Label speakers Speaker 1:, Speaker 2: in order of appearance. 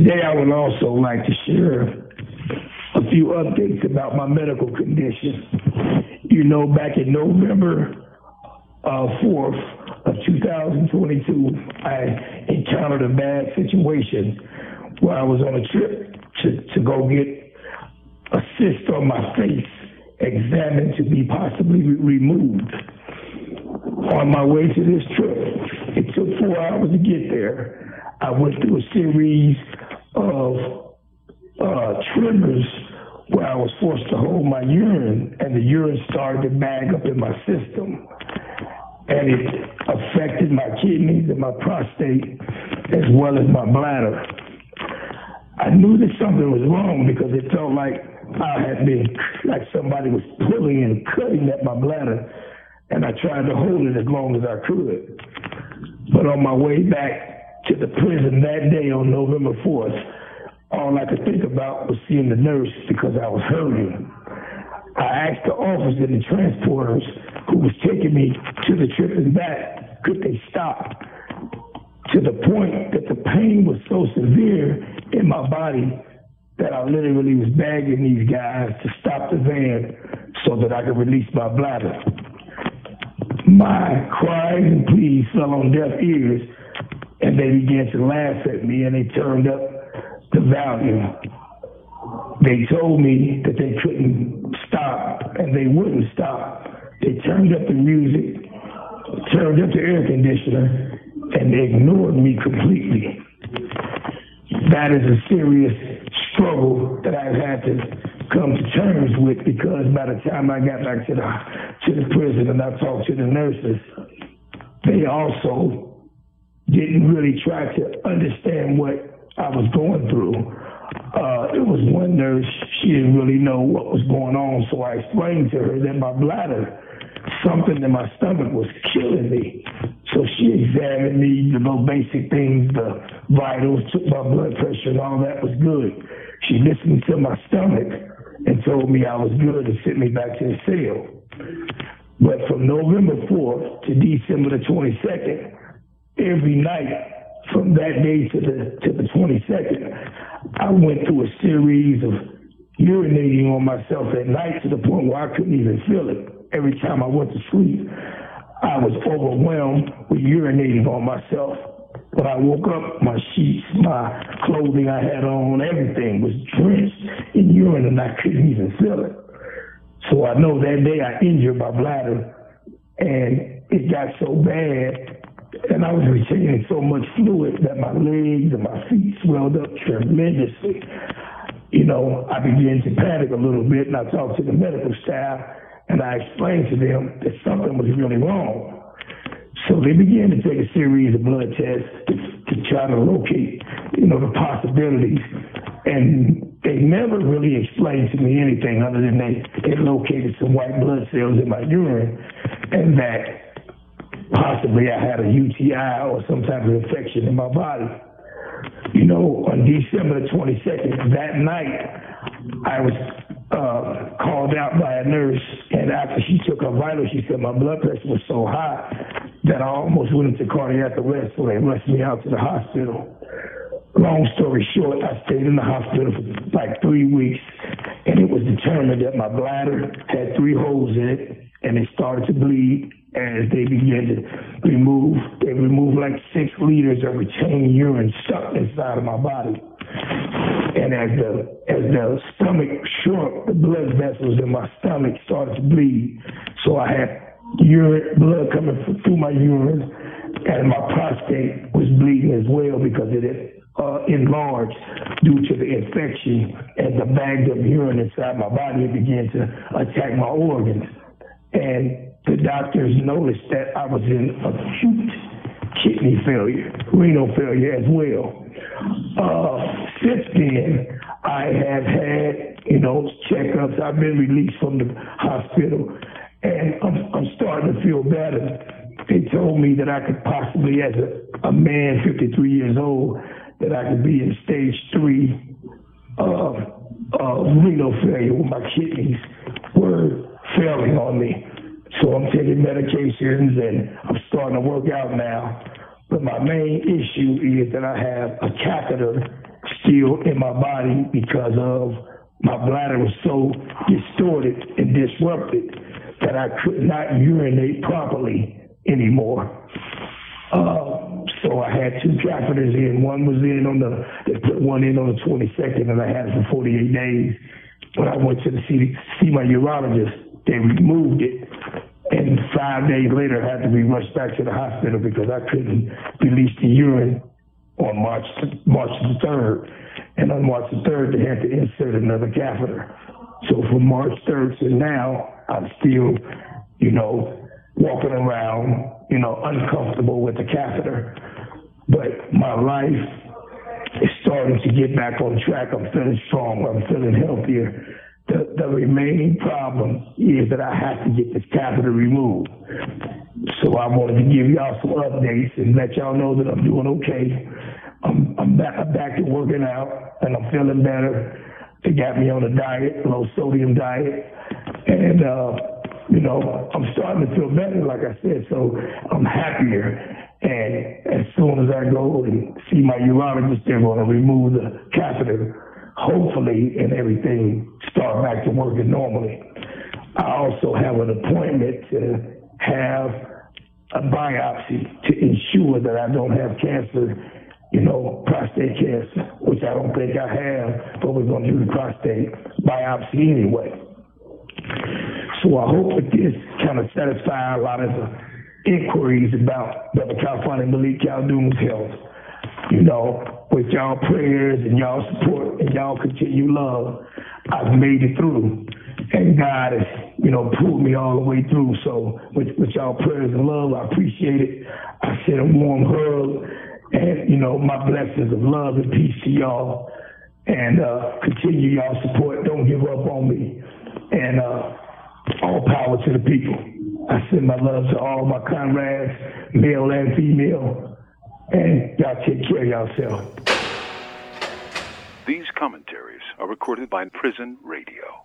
Speaker 1: Today, I would also like to share a few updates about my medical condition. You know, back in November uh, 4th of 2022, I encountered a bad situation where I was on a trip to, to go get a cyst on my face examined to be possibly re- removed. On my way to this trip, it took four hours to get there. I went through a series of uh, tremors where I was forced to hold my urine, and the urine started to bag up in my system. And it affected my kidneys and my prostate as well as my bladder. I knew that something was wrong because it felt like I had been, like somebody was pulling and cutting at my bladder, and I tried to hold it as long as I could. But on my way back to the prison that day on November 4th, all I could think about was seeing the nurse because I was hurting. I asked the officers and the transporters who was taking me to the trip and back, could they stop? To the point that the pain was so severe in my body that I literally was begging these guys to stop the van so that I could release my bladder. My cries and pleas fell on deaf ears, they began to laugh at me, and they turned up the volume. They told me that they couldn't stop, and they wouldn't stop. They turned up the music, turned up the air conditioner, and they ignored me completely. That is a serious struggle that I've had to come to terms with because by the time I got back to the to the prison and I talked to the nurses, they also didn't really try to understand what I was going through. Uh, it was one nurse, she didn't really know what was going on, so I explained to her that my bladder, something in my stomach was killing me. So she examined me, the most basic things, the vitals, took my blood pressure, and all that was good. She listened to my stomach and told me I was good and sent me back to the cell. But from November 4th to December the 22nd, every night from that day to the to the 22nd, I went through a series of urinating on myself at night to the point where I couldn't even feel it. Every time I went to sleep, I was overwhelmed with urinating on myself. When I woke up, my sheets, my clothing I had on, everything was drenched in urine and I couldn't even feel it. So I know that day I injured my bladder and it got so bad and I was retaining so much fluid that my legs and my feet swelled up tremendously. You know, I began to panic a little bit and I talked to the medical staff and I explained to them that something was really wrong. So they began to take a series of blood tests to, to try to locate, you know, the possibilities. And they never really explained to me anything other than they, they located some white blood cells in my urine and that possibly I had a UTI or some type of infection in my body. You know, on December the 22nd, that night, I was uh, called out by a nurse, and after she took her vital, she said my blood pressure was so high that I almost went into cardiac arrest, so they rushed me out to the hospital. Long story short, I stayed in the hospital for like three weeks, and it was determined that my bladder had three holes in it, and it started to bleed as they began to remove, they removed like six liters of retained urine stuck inside of my body. And as the as the stomach shrunk, the blood vessels in my stomach started to bleed. So I had urine blood coming through my urine, and my prostate was bleeding as well because it had uh, enlarged due to the infection and the bagged up urine inside my body. Began to attack my organs, and the doctors noticed that I was in acute kidney failure, renal failure as well. Uh, since then, I have had, you know, checkups. I've been released from the hospital, and I'm, I'm starting to feel better. They told me that I could possibly, as a, a man, 53 years old, that I could be in stage three of uh, renal failure where my kidneys were failing on me. So I'm taking medications and I'm starting to work out now. But my main issue is that I have a catheter still in my body because of my bladder was so distorted and disrupted that I could not urinate properly anymore. Uh, so I had two catheters in. One was in on the, they put one in on the 22nd, and I had it for 48 days. When I went to the see, see my urologist, they removed it. And five days later, I had to be rushed back to the hospital because I couldn't release the urine on March March the third, and on March the third they had to insert another catheter. So from March third to now, I'm still, you know, walking around, you know, uncomfortable with the catheter. But my life is starting to get back on track. I'm feeling strong. I'm feeling healthier. The, the remaining problem is that I have to get this catheter removed. So I wanted to give y'all some updates and let y'all know that I'm doing okay. I'm, I'm back, I'm back to working out and I'm feeling better. They got me on a diet, low sodium diet. And, uh, you know, I'm starting to feel better, like I said, so I'm happier. And as soon as I go and see my urologist, they're going to remove the catheter, hopefully, and everything start back to working normally. I also have an appointment to have a biopsy to ensure that I don't have cancer, you know, prostate cancer, which I don't think I have, but we're going to do the prostate biopsy anyway. So I hope that this kind of satisfy a lot of the inquiries about Brother Khalfani Malik Khaldun's health. You know, with y'all prayers and y'all support and y'all continued love, I've made it through. And God has, you know, pulled me all the way through. So with, with y'all prayers and love, I appreciate it. I send a warm hug and, you know, my blessings of love and peace to y'all. And uh, continue y'all support. Don't give up on me. And uh, all power to the people. I send my love to all my comrades, male and female. And y'all take care of yourself.
Speaker 2: These commentaries are recorded by Prison Radio.